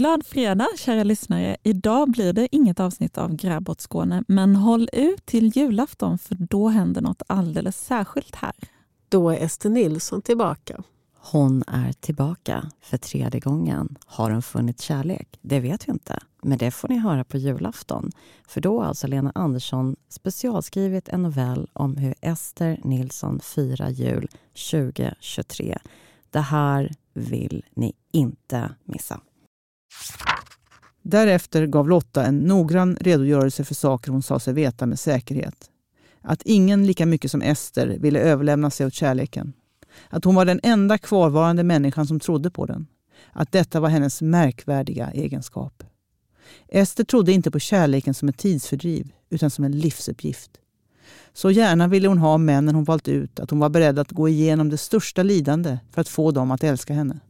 Glad fredag kära lyssnare. Idag blir det inget avsnitt av Grävbort Skåne, men håll ut till julafton för då händer något alldeles särskilt här. Då är Ester Nilsson tillbaka. Hon är tillbaka för tredje gången. Har hon funnit kärlek? Det vet vi inte. Men det får ni höra på julafton. För då har alltså Lena Andersson specialskrivit en novell om hur Ester Nilsson firar jul 2023. Det här vill ni inte missa. Därefter gav Lotta en noggrann redogörelse för saker hon sa sig veta med säkerhet. Att ingen lika mycket som Ester ville överlämna sig åt kärleken. Att hon var den enda kvarvarande människan som trodde på den. Att detta var hennes märkvärdiga egenskap. Ester trodde inte på kärleken som ett tidsfördriv, utan som en livsuppgift. Så gärna ville hon ha männen hon valt ut att hon var beredd att gå igenom det största lidande för att få dem att älska henne.